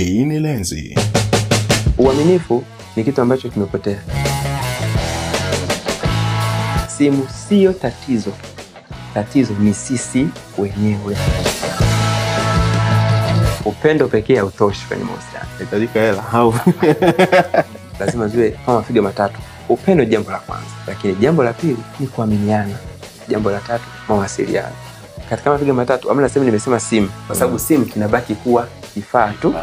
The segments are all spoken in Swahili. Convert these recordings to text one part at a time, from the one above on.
Hii ni Lenzi. Uaminifu ni kitu ambacho kimepotea. Simu siyo tatizo, tatizo ni sisi wenyewe. Upendo pekee hautoshi kwenye mahusiano, Inahitajika hela au lazima ziwe kama mafiga matatu. Upendo jambo la kwanza, lakini jambo la pili ni kuaminiana, jambo la tatu mawasiliano. Katika mafiga matatu amna sehemu nimesema simu, kwa sababu simu kinabaki kuwa kifaa tu.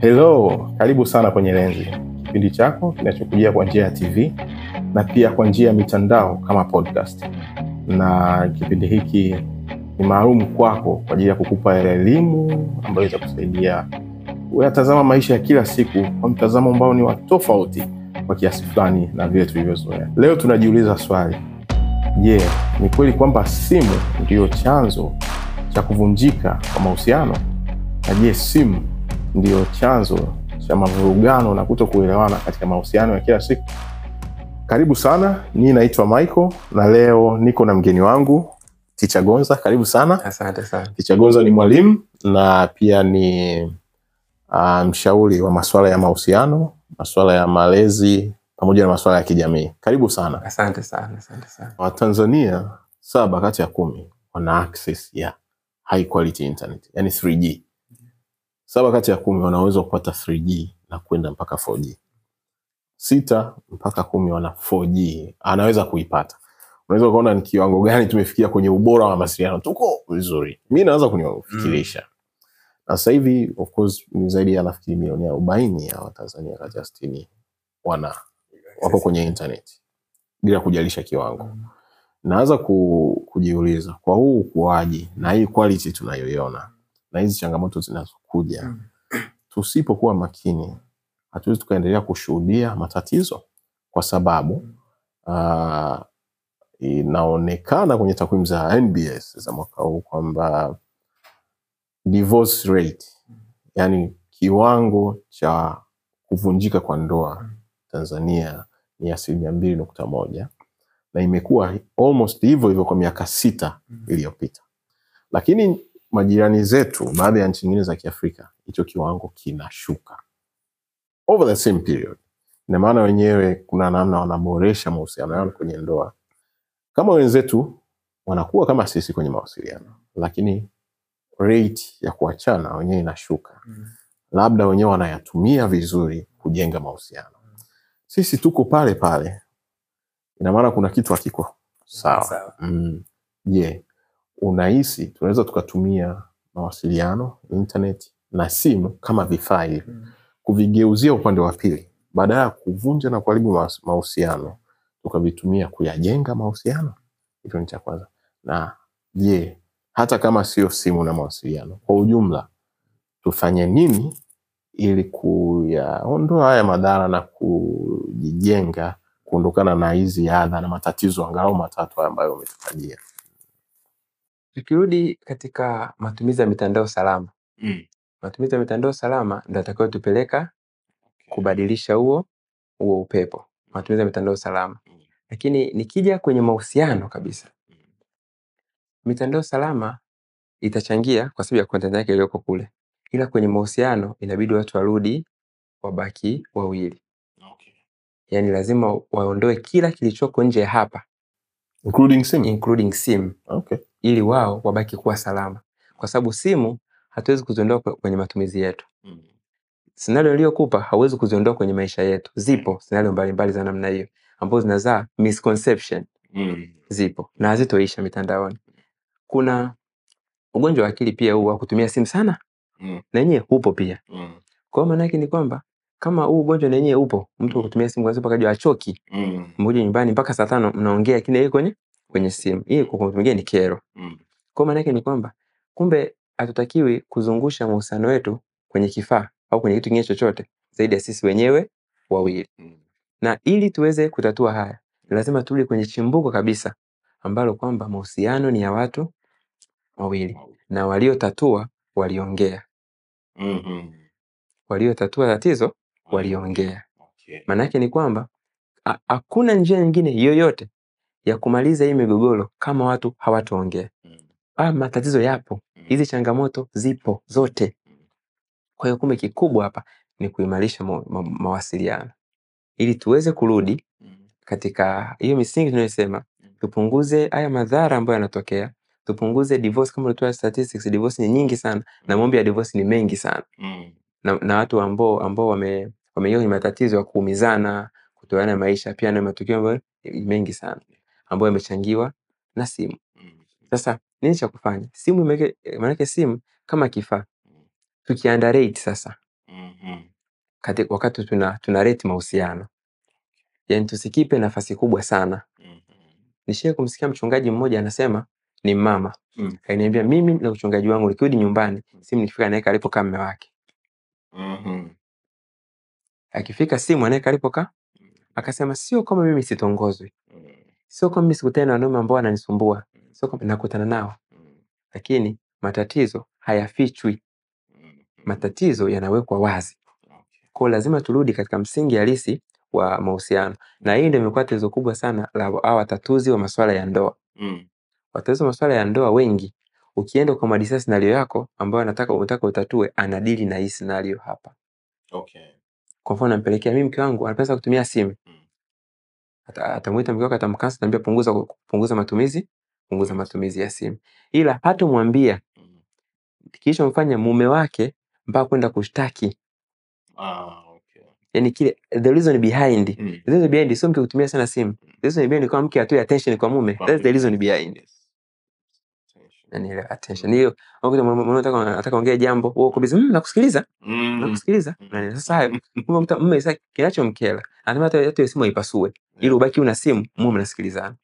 Hello, karibu sana kwenye Lenzi, kipindi chako kinachokujia kwa njia ya TV na pia kwa njia ya mitandao kama podcast. Na kipindi hiki ni maalum kwako kwa ajili ya kukupa elimu ambayo itakusaidia kuyatazama maisha ya kila siku kwa mtazamo ambao ni wa tofauti kwa kiasi fulani na vile tulivyozoea. Leo tunajiuliza swali, je, ni kweli kwamba simu ndiyo chanzo cha kuvunjika kwa mahusiano? Na je, simu ndiyo chanzo cha mavurugano na kuto kuelewana katika mahusiano ya kila siku? Karibu sana, mi naitwa Michael na leo niko na mgeni wangu Ticha Gonza. Karibu sana. Asante sana. Ticha Gonza ni mwalimu na pia ni uh, mshauri wa masuala ya mahusiano, masuala ya malezi pamoja na masuala ya kijamii. Karibu sana. Asante sana, asante sana. Watanzania saba kati ya kumi wana access ya high quality internet, yani 3G. Saba kati ya kumi wanaweza kupata 3G na kwenda mpaka 4G. Sita mpaka kumi wana 4G, anaweza kuipata. Unaweza kuona ni kiwango gani tumefikia kwenye ubora wa mawasiliano. Tuko vizuri, mi naweza kunifikirisha na sasa hivi of course ni zaidi ya nafikiri milioni arobaini ya Watanzania kati ya sitini wana wako kwenye internet bila kujalisha kiwango. Naanza ku, kujiuliza kwa huu ukuaji na hii quality tunayoiona na hizi changamoto zinazokuja, tusipokuwa makini, hatuwezi tukaendelea kushuhudia matatizo, kwa sababu uh, inaonekana kwenye takwimu za NBS za mwaka huu kwamba divorce rate, yani kiwango cha kuvunjika kwa ndoa Tanzania ni asilimia mbili nukta moja na imekuwa almost hivyo hivyo kwa miaka sita iliyopita, lakini majirani zetu, baadhi ya nchi nyingine za Kiafrika, hicho kiwango kinashuka over the same period. Ina maana wenyewe kuna namna wanaboresha mahusiano yao kwenye ndoa, kama wenzetu wanakuwa kama sisi kwenye mawasiliano, lakini rate ya kuachana wenyewe inashuka, labda wenyewe wanayatumia vizuri kujenga mahusiano, sisi tuko pale pale. Ina maana kuna kitu hakiko sawa. Mm. Je, unahisi tunaweza tukatumia mawasiliano internet na simu kama vifaa hivi kuvigeuzia upande wa pili, badala ya kuvunja na kuharibu mahusiano tukavitumia kuyajenga mahusiano? Hicho ni cha kwanza. Na je, hata kama sio simu na mawasiliano, kwa ujumla tufanye nini ili kuyaondoa haya madhara na kujijenga kuondokana na hizi adha na matatizo angalau matatu ambayo umetutajia? Tukirudi katika matumizi ya mitandao salama, matumizi ya mitandao salama ndio atakayotupeleka kubadilisha huo huo upepo, matumizi ya mitandao salama. Lakini nikija kwenye mahusiano kabisa, mitandao salama itachangia kwa sababu ya content yake iliyoko kule, ila kwenye mahusiano inabidi watu warudi wabaki wawili, yaani lazima waondoe kila kilichoko nje hapa Including sim, including sim. Okay. ili wao wabaki kuwa salama, kwa sababu simu hatuwezi kuziondoa kwenye matumizi yetu. Scenario iliyokupa hauwezi kuziondoa kwenye maisha yetu. Zipo scenario mbalimbali za namna hiyo ambazo zinazaa misconception, zipo na hazitoisha mitandaoni. Kuna ugonjwa wa akili pia huu wa kutumia simu sana, na yenyewe upo pia. Kwa hiyo maana yake ni kwamba kama huu ugonjwa na upo, mtu kutumia simu kwanza mpaka jua achoki, mmoja nyumbani mpaka saa tano mnaongea, lakini yeye kwenye kwenye simu. Hii kwa mtu mwingine ni kero. Kwa maana yake ni kwamba kumbe hatutakiwi kuzungusha mahusiano wetu kwenye kifaa au kwenye kitu kingine chochote zaidi ya sisi wenyewe wawili. Na ili tuweze kutatua haya, lazima turudi kwenye chimbuko kabisa ambalo kwamba mahusiano ni ya watu wawili na waliotatua waliongea, waliotatua tatizo waliongea. Maana yake ni kwamba hakuna njia nyingine yoyote ya kumaliza hii migogoro kama watu hawataongea. ah, matatizo yapo, hizi changamoto zipo zote. Kwa hiyo kumbe kikubwa hapa ni kuimarisha ma ma mawasiliano. Ili tuweze kurudi katika hiyo misingi tunayosema, tupunguze haya madhara ambayo yanatokea, tupunguze divorce. Kama ulitoa statistics, divorce ni nyingi sana na maombi ya divorce ni mengi sana na, na watu ambao ambao wame wameingia kwenye matatizo ya kuumizana, kutoana maisha, pia na matukio ambayo mengi sana ambayo yamechangiwa na simu. Sasa nini cha kufanya? Simu imeke, maanake simu kama kifaa. Tukiunderrate sasa. Kati, wakati tuna, tuna rate mahusiano. Yani tusikipe nafasi kubwa sana. Nishie kumsikia mchungaji mmoja anasema ni mama. Mm. Kaniambia mimi na uchungaji wangu nikirudi nyumbani simu nikifika naeka alipokaa mume wake, akifika simu anaye kalipo ka Akasema sio kama mimi sitongozwi, sio kama mimi sikutana na wanaume ambao wananisumbua, sio kama nakutana nao, lakini matatizo hayafichwi, matatizo yanawekwa wazi. Kwa hiyo lazima turudi katika msingi halisi wa mahusiano, na hii ndio imekuwa tatizo kubwa sana la hawa watatuzi wa masuala ya ndoa. Watatuzi wa masuala ya ndoa wengi, ukienda ukamwadisia scenario yako ambayo anataka unataka utatue, anadili na hii scenario hapa. Kwa mfano, nampelekea mimi mke wangu anapenda kutumia simu, Ata- atamuita mke wake, atamkansa, atamwambia punguza punguza matumizi punguza matumizi ya simu, ila hatomwambia. Kilichomfanya mume wake mpaka kwenda kushtaki. Yani kile the reason behind. The reason behind sio mke kutumia sana simu. The reason behind ni kwa mke atoe attention kwa mume. That's the reason behind yani ile attention. Hiyo unakuta mwanaume anataka anataka ongea jambo wewe uko busy mm, nakusikiliza nakusikiliza. Na sasa hayo. Mume unakuta mume sasa kinachomkera anasema hata hata simu ipasue, ili ubaki una simu mume anasikilizana.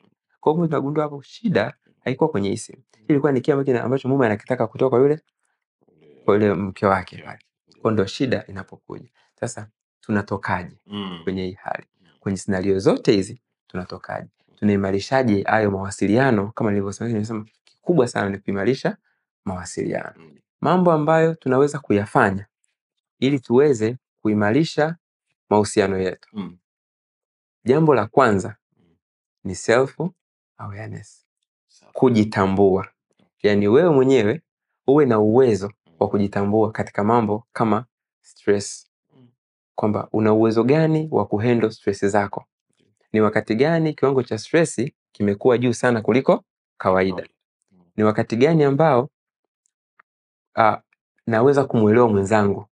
kwa hiyo tunagundua hapo shida haikuwa kwenye hii simu. Ilikuwa ni kile ambacho ambacho mume anakitaka kutoka kwa yule kwa yule mke wake. Pale kwa ndio shida inapokuja. Sasa tunatokaje kwenye hii hali? Kwenye scenario zote hizi tunatokaje? Tunaimarishaje hayo mawasiliano? Kama nilivyosema kikubwa sana ni kuimarisha mawasiliano. Mambo ambayo tunaweza kuyafanya ili tuweze kuimarisha mahusiano yetu. Jambo la kwanza ni self awareness. Kujitambua. Yaani wewe mwenyewe uwe na uwezo wa kujitambua katika mambo kama stress. Kwamba una uwezo gani wa kuhandle stress zako? Ni wakati gani kiwango cha stress kimekuwa juu sana kuliko kawaida ni wakati gani ambao uh, naweza kumwelewa mwenzangu?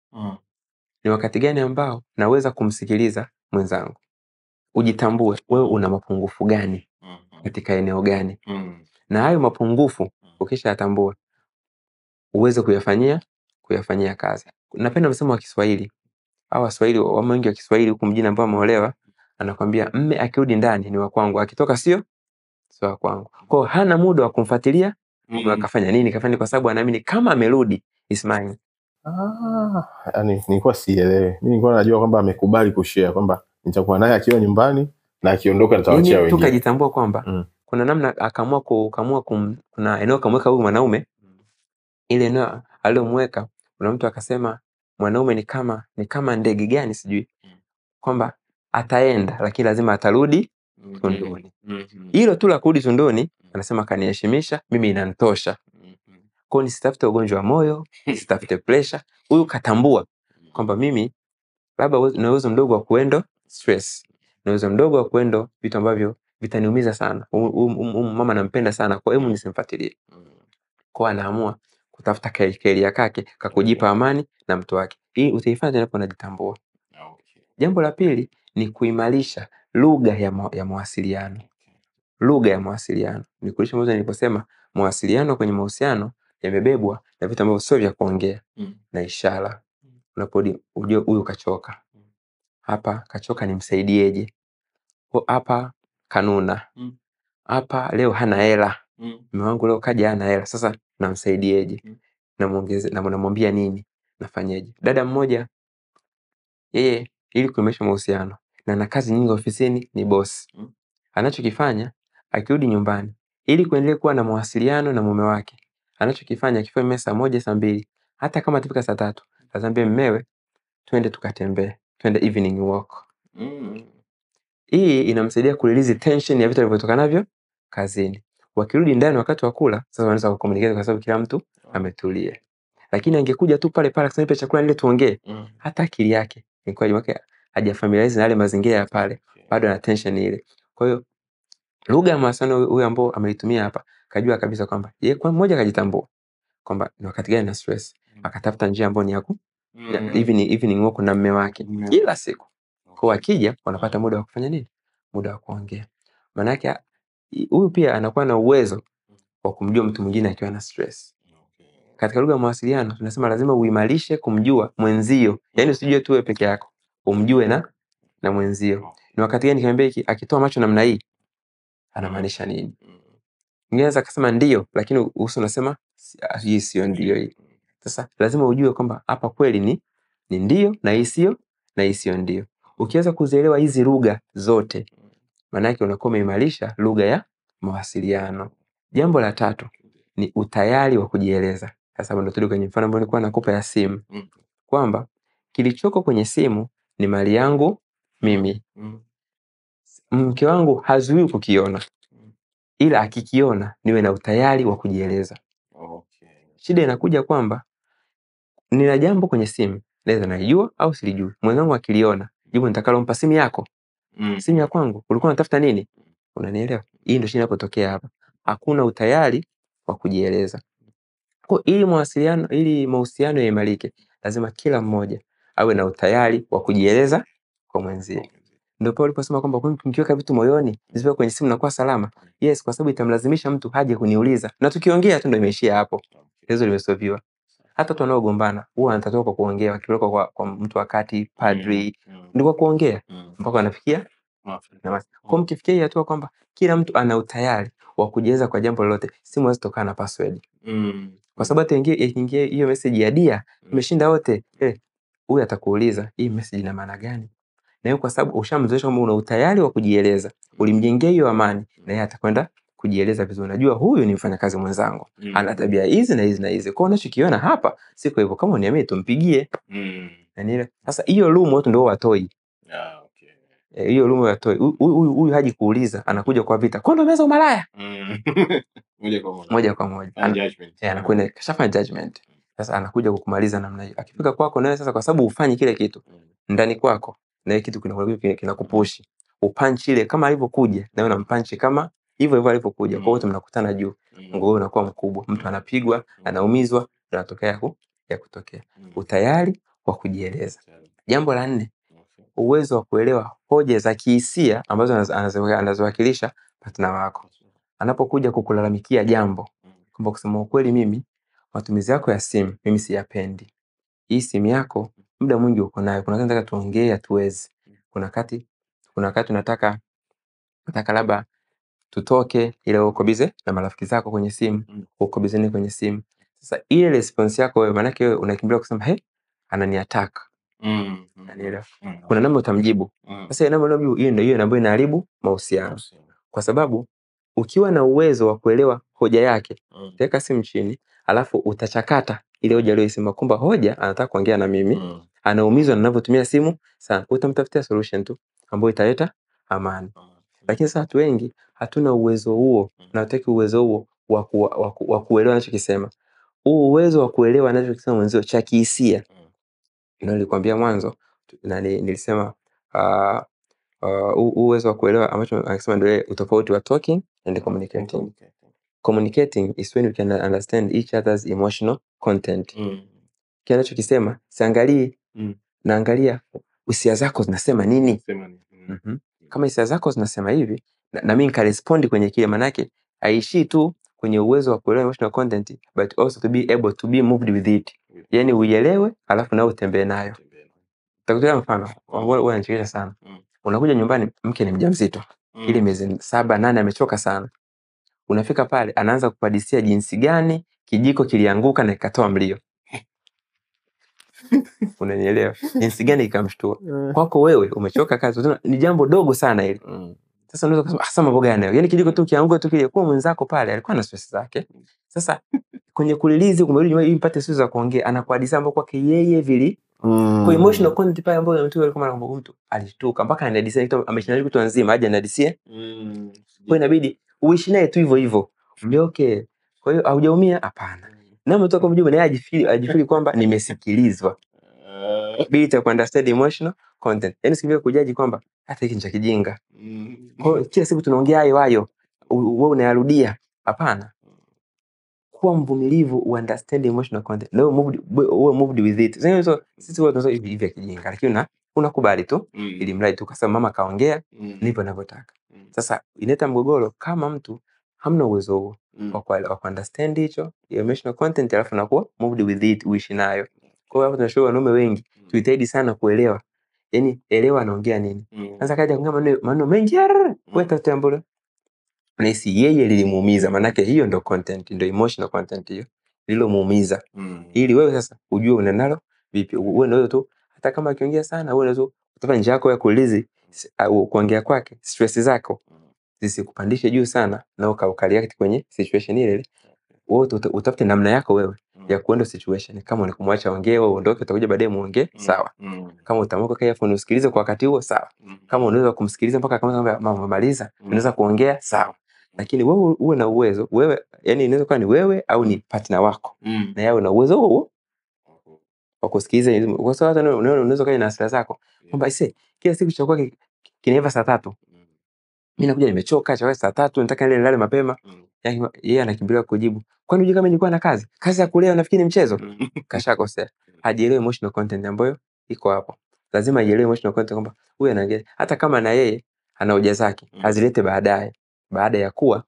Ni wakati gani ambao naweza kumsikiliza mwenzangu? Ujitambue wewe una mapungufu gani katika eneo gani? Na hayo mapungufu ukishayatambua uweze kuyafanyia kuyafanyia kazi. Napenda msemo wa kiswahili au waswahili wama wengi wa kiswahili huku mjini ambao ameolewa anakwambia mme akirudi ndani ni wakwangu akitoka sio sio wakwangu kwao hana muda wa kumfuatilia mume akafanya nini? Kafanya kwa sababu anaamini kama amerudi ismail Ah, yani nilikuwa sielewe mi nilikuwa najua kwamba amekubali kushea kwamba nitakuwa naye akiwa nyumbani na akiondoka nitawachia wengine. tukajitambua kwamba Mm. kuna namna akaamua kukamua kum, kuna eneo kamweka huyu mwanaume. Ile eneo aliyomweka kuna mtu akasema mwanaume ni kama ni kama ndege gani sijui? Kwamba ataenda lakini lazima atarudi tunduni hilo tu la kurudi tunduni anasema kaniheshimisha mimi inanitosha. Kwao nisitafute ugonjwa wa moyo nisitafute presha huyu katambua kwamba mimi labda na uwezo mdogo wa kuendo stress. Na uwezo mdogo wa kuendo vitu ambavyo vitaniumiza sana. Huyu- huyu- huyu huyu mama nampenda sana. Kwa hiyo nisimfuatilie. Kwa anaamua kutafuta ke- keria kake kakujipa amani na mtu wake. Hii utaifanya tena unajitambua jambo la pili ni kuimarisha lugha ya, ma, ya mawasiliano. Lugha ya mawasiliano. Ni kulisha mwanzo niliposema mawasiliano kwenye mahusiano yamebebwa na vitu ambavyo sio vya kuongea na ishara. Unapodi ujue huyu kachoka. Hapa kachoka nimsaidieje? Hapa kanuna. Mm. hapa leo hana hela. Mume wangu leo kaja hana hela. Sasa namsaidieje? Mm. na namwambia nini? Nafanyeje? Dada mmoja yeye ili kuimarisha mahusiano na ana kazi nyingi ofisini ni bosi Mm. anachokifanya akirudi nyumbani ili kuendelea kuwa na mawasiliano na mume wake. Anachokifanya akifika mea saa moja saa mbili hata kama atafika saa tatu atambia mmewe twende tukatembee twende evening walk. Hii inamsaidia kurelease tension ya vitu alivyotoka navyo kazini. Wakirudi ndani wakati wa kula sasa wanaweza kucommunicate kwa sababu kila mtu ametulia. Lakini angekuja tu pale pale akasema nipe chakula nile tuongee. Mm. hata akili yake wake hajafamiliarize na yale mazingira ya pale bado ana tension ile. Kwa hiyo lugha ya mawasiliano huyu ambao ameitumia hapa kajua kabisa kwamba yeye kwa mmoja kajitambua kwamba ni wakati gani na stress akatafuta njia ambayo ni ya hivi ni hivi ni na mume wake Mm. kila siku. Kwa akija wanapata muda wa kufanya nini? Muda wa kuongea. Maana yake huyu pia anakuwa na uwezo wa kumjua mtu mwingine akiwa na stress. Katika lugha ya mawasiliano tunasema lazima uimarishe kumjua mwenzio yaani usijue tu wewe peke yako umjue na na mwenzio. Ni wakati gani kiambia hiki akitoa macho namna hii anamaanisha nini? Mwingine anaweza akasema ndio lakini uso unasema ah, hii sio ndio hii. Sasa lazima ujue kwamba hapa kweli ni ni ndio na hii sio na hii sio ndio. Ukiweza kuzielewa hizi lugha zote maanake unakuwa umeimarisha lugha ya mawasiliano. Jambo la tatu ni utayari wa kujieleza. Sasa ndio turudi kwenye mfano ambao nilikuwa nakupa ya simu. Mm. kwamba kilichoko kwenye simu ni mali yangu mimi. Mm. mke wangu hazuii kukiona. Ila akikiona niwe na utayari wa kujieleza. Okay. shida inakuja kwamba nina jambo kwenye simu naweza naijua au silijui. Mwenzangu akiliona jibu nitakalompa simu yako. Mm. simu ya kwangu ulikuwa unatafuta nini? Unanielewa? Hii ndio shida inapotokea hapa. Hakuna utayari wa kujieleza. Kwa ili mawasiliano ili mahusiano yaimarike lazima kila mmoja awe na utayari wa kujieleza kwa mwenzie. Ndio pale uliposema kwamba mkiweka vitu moyoni visiwe kwenye simu nakuwa salama? Yes kwa sababu itamlazimisha mtu haje kuniuliza. Na tukiongea tu ndio imeishia hapo. Tatizo limesolviwa hata watu wanaogombana huwa wanatatua kwa kuongea wakipelekwa kwa, kwa mtu wa kati padri ndio kwa kuongea mpaka wanafikia. Kwa mkifikia hii hatua kwamba kila mtu ana utayari wa kujieleza kwa jambo lolote, simu hazitokana na password, Mm. kwa sababu hata ingie hiyo message ya dia imeshinda wote, eh, huyu atakuuliza hii message ina maana gani? Na kwa sababu ushamzoesha kwamba una utayari wa kujieleza, ulimjengea hiyo amani, na yeye atakwenda kujieleza vizuri. Unajua huyu ni mfanyakazi mwenzangu, Mm. ana tabia hizi na hizi na hizi, kwa unachokiona hapa siko hivyo, kama uniamini tumpigie. Mm. Yani sasa, hiyo lumu watu ndio watoi yeah okay. Eh, hiyo lumu ya toi Huyu haji kuuliza, anakuja kwa vita, kwa ndo meza umalaya. Moja kwa moja. moja kwa moja Ana- judgment. eh, anakwenda kashafanya judgment sasa anakuja kukumaliza namna hiyo. Akifika kwako nawe sasa kwa sababu ufanyi kile kitu Mm. ndani kwako na hiyo kitu kinakupushi upanchi ile kama alivyokuja na wewe unampanchi kama hivyo hivyo alivyokuja. Kwa hiyo wote mnakutana juu Mm. mgogoro unakuwa mkubwa. Mtu anapigwa anaumizwa anatokea ya, ku, ya kutokea. Mm. utayari wa kujieleza. Jambo la nne uwezo wa kuelewa hoja za kihisia ambazo anazo- anazo- anazowakilisha partner wako. Anapokuja kukulalamikia jambo Mm. kwamba kusema ukweli mimi matumizi yako ya simu mimi siyapendi hii simu yako muda mwingi uko nayo kuna wakati nataka tuongee hatuwezi kuna wakati kuna wakati unataka nataka labda tutoke ile uko bize na marafiki zako kwenye simu Mm. uko bizeni kwenye simu sasa ile response yako wewe maanake wewe unakimbia kusema he ananiataka Mm. Mm. Unanielewa? Mm. kuna namna utamjibu Mm. sasa ile namna unamjibu hiyo ndio hiyo ambayo inaharibu mahusiano kwa sababu ukiwa na uwezo wa kuelewa hoja yake Mm. teka simu chini alafu utachakata ile hoja aliyoisema kwamba hoja anataka kuongea na mimi. Mm. anaumizwa na ninavyotumia simu sana utamtafutia solution tu ambayo italeta amani. Lakini sasa watu wengi hatuna uwezo huo na hataki uwezo huo wa ku- wa kuelewa anachokisema. Huu uwezo wa kuelewa anachokisema mwenzio cha kihisia. Mm. ndio nilikwambia mwanzo na nilisema uh, huu uwezo wa kuelewa ambacho anasema ndio utofauti wa talking and communicating communicating is when we can understand each other's emotional content Mm. kile anachokisema siangalii Mm. naangalia hisia zako zinasema nini Sema ni- mm. Mhm. kama hisia zako zinasema hivi na, na mi nikarespondi kwenye kile manake aishii tu kwenye uwezo wa kuelewa emotional content but also to be able to be moved with it yani uielewe alafu nao utembee nayo takutolea mfano wanachekesha sana Mm. unakuja nyumbani mke ni mjamzito Mm. ili miezi saba nane amechoka sana unafika pale anaanza kupadisia jinsi gani kijiko kilianguka na kikatoa mlio. Unanielewa? Jinsi gani ikamshtua kwako wewe umechoka kazi. Ni jambo dogo sana hili. Mm. sasa unaweza kusema hasa mambo gani hayo? Yani kijiko tu kianguka tu kile kwa mwenzako pale alikuwa na stress zake. Sasa kwenye kulilizi kumerudi nyuma ili mpate sio za kuongea anakuhadithia ambapo kwake yeye vili. Mm. kwa emotional content pale ambayo mtu alikuwa anakumbuka, mtu alishtuka. Mpaka anadisia kitu ameshinda kitu nzima aje anadisia. Mm. kwa inabidi uishi naye tu hivyo hivyo. Ndio okay. Kwa hiyo haujaumia? Hapana. Na umetoka mjumbe naye ajifili ajifili kwamba nimesikilizwa. Ability cha kuunderstand emotional content. Yani sikivile kujaji kwamba hata hiki ni cha kijinga kwa hiyo kila siku tunaongea hayo hayo. Wewe unayarudia? Hapana. Kuwa mvumilivu uunderstand emotional content. Leo moved, moved with it. Sisi tunasema hivi hivi ya kijinga lakini una unakubali tu ili mradi tu kwa sababu mama kaongea ndivyo mm. sasa inaleta mgogoro kama mtu hamna uwezo huo ku- wa kuunderstand hicho emotional content alafu nakuwa moved with it uishi nayo. Kwa hiyo hapo tunashauri wanaume wengi tujitahidi sana kuelewa. Yani elewa anaongea nini. Sasa kaja kuongea maneno maneno mengi wewe tafuta nahisi yeye lilimuumiza maanake hiyo ndo content ndo emotional content hiyo lililomuumiza. Ili wewe sasa ujue unanalo vipi uwe na tu hata kama akiongea sana wewe unaweza utafuta njia yako ya kuulizi au kuongea kwake stress zako. Zisikupandishe juu sana na uka ukareact kwenye situation ile ile. Wewe utafute namna yako wewe ya kuenda situation. Kama ni kumwacha ongee wewe uondoke utakuja baadaye muongee sawa. kama utaamua kaya phone usikilize kwa wakati huo sawa. Kama unaweza kumsikiliza mpaka kama mama maliza unaweza kuongea sawa. Lakini wewe uwe na uwezo wewe yani inaweza kuwa ni wewe au ni partner wako. Na yeye na uwezo huo wa kusikiliza kwa sababu hata unaweza kaja na hasira zako. Kwamba ise kila siku chakula kinaiva saa tatu. Mi nakuja nimechoka chakula saa tatu nataka nile nilale mapema. Yaani yeye anakimbilia kujibu. Kwani unajua kama nilikuwa na kazi? Kazi ya kulea nafikiri ni mchezo. Kashakosea. Hajielewi emotional content ambayo iko hapo. Lazima ajielewe emotional content kwamba huyu anaongea hata kama na yeye ana hoja zake Mm. azilete baadaye. Baada ya kuwa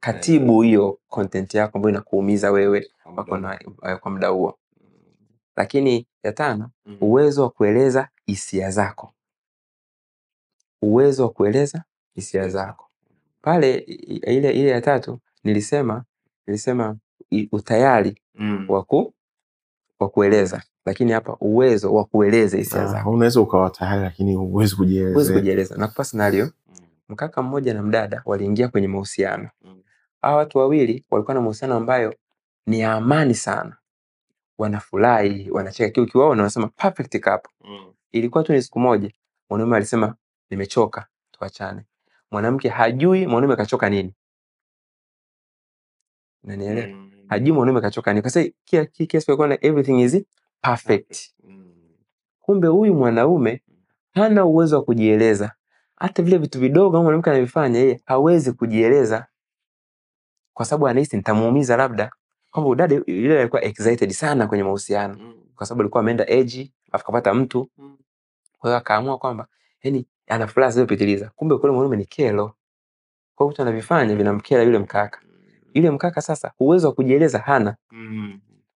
katibu hiyo content yako ambayo inakuumiza wewe kwa muda huo lakini ya tano uwezo wa kueleza hisia zako. Uwezo wa kueleza hisia zako. Pale ile ile ya tatu nilisema nilisema utayari wa ku wa kueleza. Lakini hapa uwezo wa kueleza hisia Ah, zako. unaweza ukawa tayari lakini huwezi huwezi kujieleza. Nakupa scenario mkaka mmoja na mdada waliingia kwenye mahusiano. Mm. hawa watu wawili walikuwa na mahusiano ambayo ni ya amani sana wanafurahi wanacheka kile kiwaona wanasema perfect couple ilikuwa tu ni siku moja mwanaume alisema nimechoka tuachane. Mwanamke hajui mwanaume kachoka nini. Unanielewa? Hajui mwanaume kachoka nini. Kwa sababu kila kila kila siku na everything is perfect. Kumbe huyu mwanaume hana uwezo wa kujieleza. Hata vile vitu vidogo mwanamke anavifanya yeye hawezi kujieleza. Kwa sababu anahisi nitamuumiza labda kwamba udada yule alikuwa excited sana kwenye mahusiano. Kwa sababu alikuwa ameenda eji alafu kapata mtu. Kwa hiyo akaamua kwamba yani ana furaha zilizopitiliza kumbe kule mwanaume ni kero. Kwa vitu anavifanya vinamkera yule mkaka. Yule mkaka sasa uwezo wa kujieleza hana.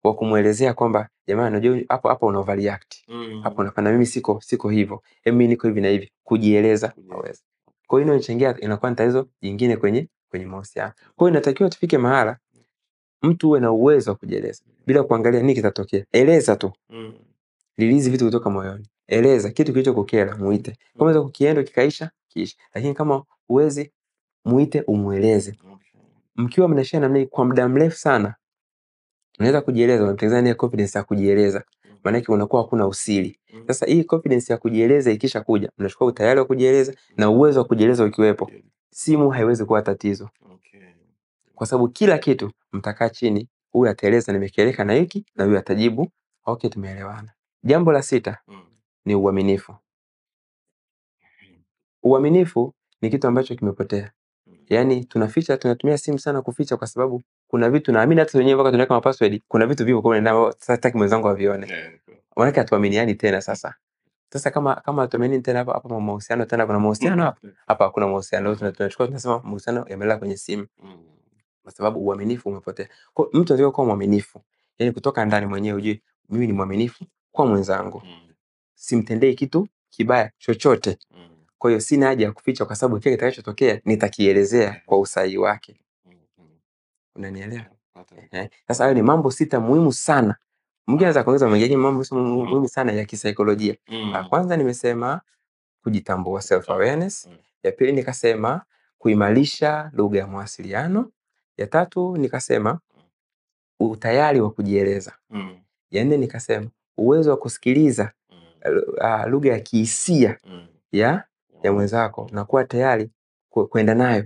Wa kumwelezea kwamba jamani unajua hapo hapo una overreact. Hapo unafanya mimi siko siko hivyo mimi niko hivi na hivi. Kujieleza hawezi. Kwa hiyo inachangia inakuwa ni tatizo jingine kwenye kwenye mahusiano. Kwa hiyo inatakiwa tufike mahala mtu uwe na uwezo wa kujieleza bila kuangalia nini kitatokea. Eleza tu. Release vitu kutoka moyoni. Eleza kitu kilichokukera muite. Kama unaweza kukienda kikaisha kiisha. Lakini kama uwezi muite umweleze. Mkiwa mnaishia namna hii kwa muda mrefu sana unaweza kujieleza. Unatengeneza ile confidence ya kujieleza. Maanake unakuwa hakuna usiri. Sasa hii confidence ya kujieleza ikisha kuja mnachukua utayari wa kujieleza na uwezo wa kujieleza ukiwepo. Simu haiwezi kuwa tatizo kwa sababu kila kitu mtakaa chini huyu ataeleza nimekieleka na hiki na huyu atajibu okay tumeelewana. Jambo la sita ni uaminifu. Uaminifu ni kitu ambacho kimepotea. Yaani tunaficha tunatumia simu sana kuficha kwa sababu kuna vitu naamini hata wenyewe mpaka tunaweka mapassword kuna vitu vipo kwa sitaki mwenzangu avione. Maanake hatuaminiani tena sasa. Sasa kama kama hatuaminiani tena hapa hapa mahusiano tena kuna mahusiano hapa hapa hakuna mahusiano. Tunachukua tunasema mahusiano yamelala kwenye simu kwa sababu uaminifu umepotea. Kwa mtu anatakiwa kuwa mwaminifu. Yaani kutoka ndani mwenyewe ujue mimi ni mwaminifu kwa mwenzangu. Simtendei kitu kibaya chochote. Kwa hiyo sina haja ya kuficha kwa sababu kile kitakachotokea nitakielezea kwa usahihi wake. Unanielewa? Eh, sasa hayo ni mambo sita muhimu sana. Mwingine anaweza kuongeza mengine mambo muhimu sana ya kisaikolojia. La kwanza nimesema kujitambua self awareness ya pili nikasema kuimarisha lugha ya mawasiliano ya tatu nikasema utayari wa kujieleza. Ya nne nikasema uwezo wa kusikiliza uh, lugha ya kihisia ya ya mwenzako na kuwa tayari kwenda nayo.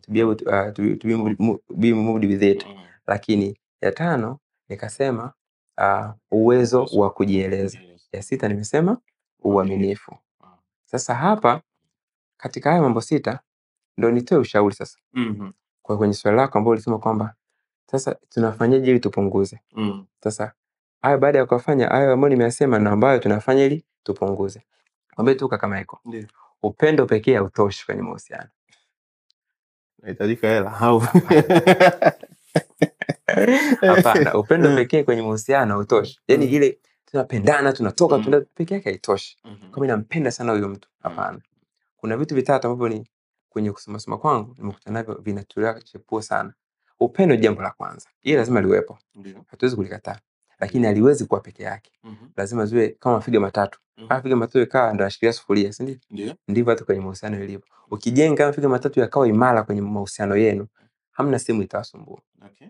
To be able to, uh, to, be, to be, moved, be moved with it. Lakini ya tano nikasema uh, uwezo wa kujieleza. ya sita nimesema uaminifu. sasa hapa katika haya mambo sita ndo nitoe ushauri sasa. Mhm. Kwa kwenye swali lako ambao ulisema kwamba sasa tunafanyaje ili tupunguze Mm. sasa hayo baada ya kufanya hayo ambayo nimeyasema na ambayo tunafanya ili tupunguze Kwambie tu kaka Michael Ndio. upendo pekee hautoshi kwenye mahusiano Nahitajika hela au? hapana upendo Mm. pekee kwenye mahusiano hautoshi yani Mm. ile tunapendana tunatoka Mm. tuna pekee yake haitoshi Mhm. kama nampenda sana huyo mtu hapana kuna vitu vitatu ambavyo ni kwenye kusomasoma kwangu nimekuta navyo vinatolewa chepuo sana upendo ni jambo la kwanza hii lazima liwepo hatuwezi kulikataa lakini aliwezi kuwa peke yake Mhm. lazima ziwe kama mafiga matatu mm -hmm. mafiga matatu ikawa ndo anashikilia sufuria si ndio ndivyo hata kwenye mahusiano ilivyo ukijenga mafiga matatu yakawa imara kwenye mahusiano yenu hamna sehemu itawasumbua Okay.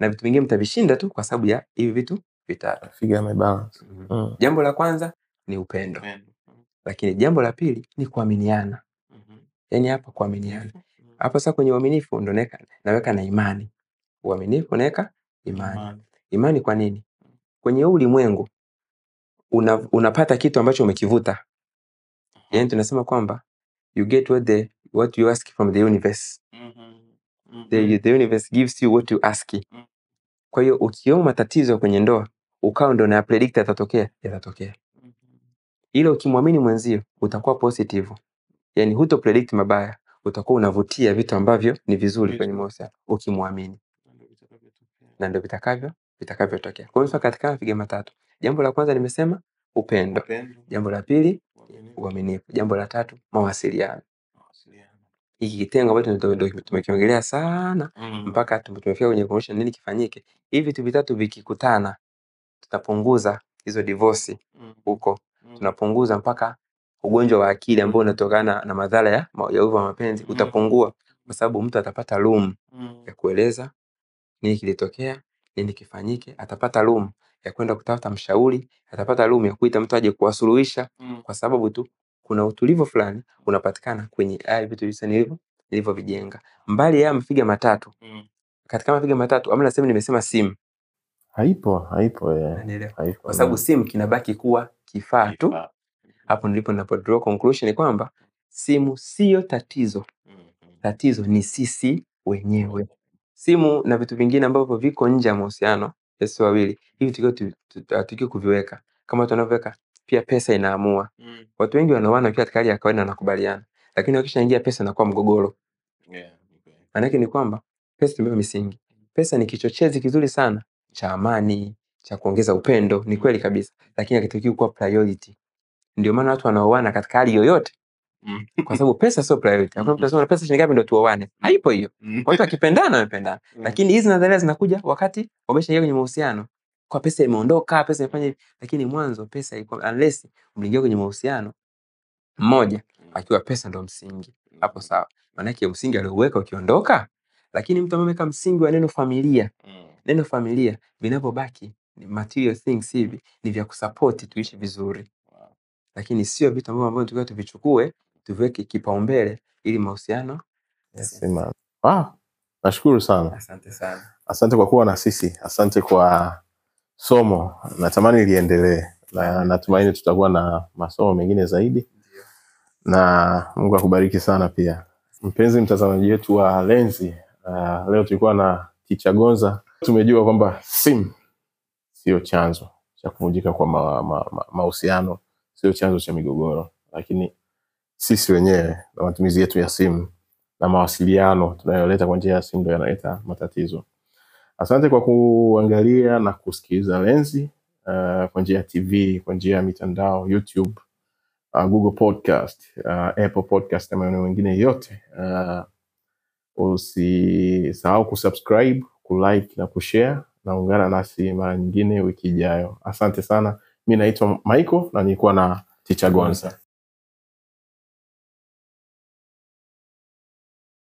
na vitu vingine mtavishinda tu kwa sababu ya hivi vitu vitatu. Mhm. Mm. jambo la kwanza ni upendo Upendo. lakini jambo la pili ni kuaminiana Mhm. Yaani hapa kuaminiana hapa sasa kwenye uaminifu ndo naweka naweka na imani. Uaminifu naweka imani. Imani. imani kwa nini? Kwenye huu ulimwengu una, unapata kitu ambacho umekivuta. Yaani tunasema kwamba you get what, the, what you ask from the universe. Mhm. the, Mhm. the universe gives you what you ask. Mm. kwa hiyo ukiona matatizo kwenye ndoa ukawa ndo na predict yatatokea yatatokea. Mhm. ila ukimwamini mwenzio utakuwa positive yani huto predict mabaya. Utakuwa unavutia vitu ambavyo ni vizuri kwenye mahusiano ukimwamini. Na ndio vitakavyo vitakavyotokea. Kwa hiyo katika mapiga matatu. Jambo la kwanza nimesema upendo. Upendo. jambo la pili Uaminifu. jambo la tatu mawasiliano. Hiki kitengo ambacho tumekiongelea sana Mm. mpaka tumefika kwenye conclusion nini kifanyike. Hivi vitu vitatu vikikutana tutapunguza hizo divorce Mm. huko. Mm. tunapunguza mpaka ugonjwa wa akili ambao unatokana na madhara ya ya uvu wa mapenzi Mm. utapungua kwa sababu mtu atapata room Mm. ya kueleza nini kilitokea nini kifanyike atapata room ya kwenda kutafuta mshauri atapata room ya kuita mtu aje kuwasuluhisha Mm. kwa sababu tu kuna utulivu fulani unapatikana kwenye haya vitu nilivyo nilivyovijenga mbali ya mafiga matatu Mm. katika mafiga matatu amna sehemu nimesema simu Haipo, haipo yeah. Haipo. kwa sababu simu kinabaki kuwa kifaa tu. Hapo nilipo napo draw conclusion kwamba simu siyo tatizo Mhm. tatizo ni sisi wenyewe simu na vitu vingine ambavyo viko nje ya mahusiano ya sisi wawili hivi tukio tu- tu- hatukiwi kuviweka kama tunavyoweka pia pesa inaamua Mm. watu wengi wanaoana wakiwa katika hali ya kawaida wanakubaliana, lakini wakishaingia pesa inakuwa mgogoro Yeah. Okay. maanake ni kwamba pesa tumeweka misingi pesa ni kichochezi kizuri sana cha amani cha kuongeza upendo ni kweli kabisa lakini hakitakiwi kuwa priority ndio maana watu wanaoana katika hali yoyote. Mm. kwa sababu pesa sio priority. Hakuna mtu anasema pesa shilingi ngapi ndio tuoane. Haipo hiyo. Mm. watu wakipendana wamependana. Mm. lakini hizi nadharia zinakuja wakati wameshaingia kwenye mahusiano. Kwa pesa imeondoka pesa imefanya hivi. Lakini mwanzo pesa iko unless mliingia kwenye mahusiano mmoja akiwa pesa ndo msingi. Hapo sawa. Maanake msingi aliouweka ukiondoka. Lakini mtu ameweka msingi wa neno familia. Neno familia vinavyobaki ni material things hivi. Ni vya kusupport tuishi vizuri. Lakini sio vitu ambavyo ambavyo tukiwa tuvichukue tuviweke kipaumbele ili mahusiano Sema. Wow. Nashukuru sana. asante sana Asante kwa kuwa na sisi. Asante kwa somo. Natamani liendelee na natumaini tutakuwa na masomo mengine zaidi, na Mungu akubariki sana pia. Mpenzi mtazamaji wetu wa Lenzi, uh, leo tulikuwa na Ticha Gonza. Tumejua kwamba simu sio chanzo cha kuvunjika kwa mahusiano ma, ma, mahusiano, sio chanzo cha migogoro, lakini sisi wenyewe na matumizi yetu ya simu na mawasiliano tunayoleta kwa njia ya simu ndio yanaleta matatizo. Asante kwa kuangalia na kusikiliza Lenzi uh, kwa njia ya TV, kwa njia ya mitandao YouTube, uh, Google Podcast, uh, Apple Podcast na maeneo mengine yote. Uh, usisahau kusubscribe, kulike na kushare na ungana nasi mara nyingine wiki ijayo. Asante sana. Mi naitwa Michael na nilikuwa na Ticha Gonza.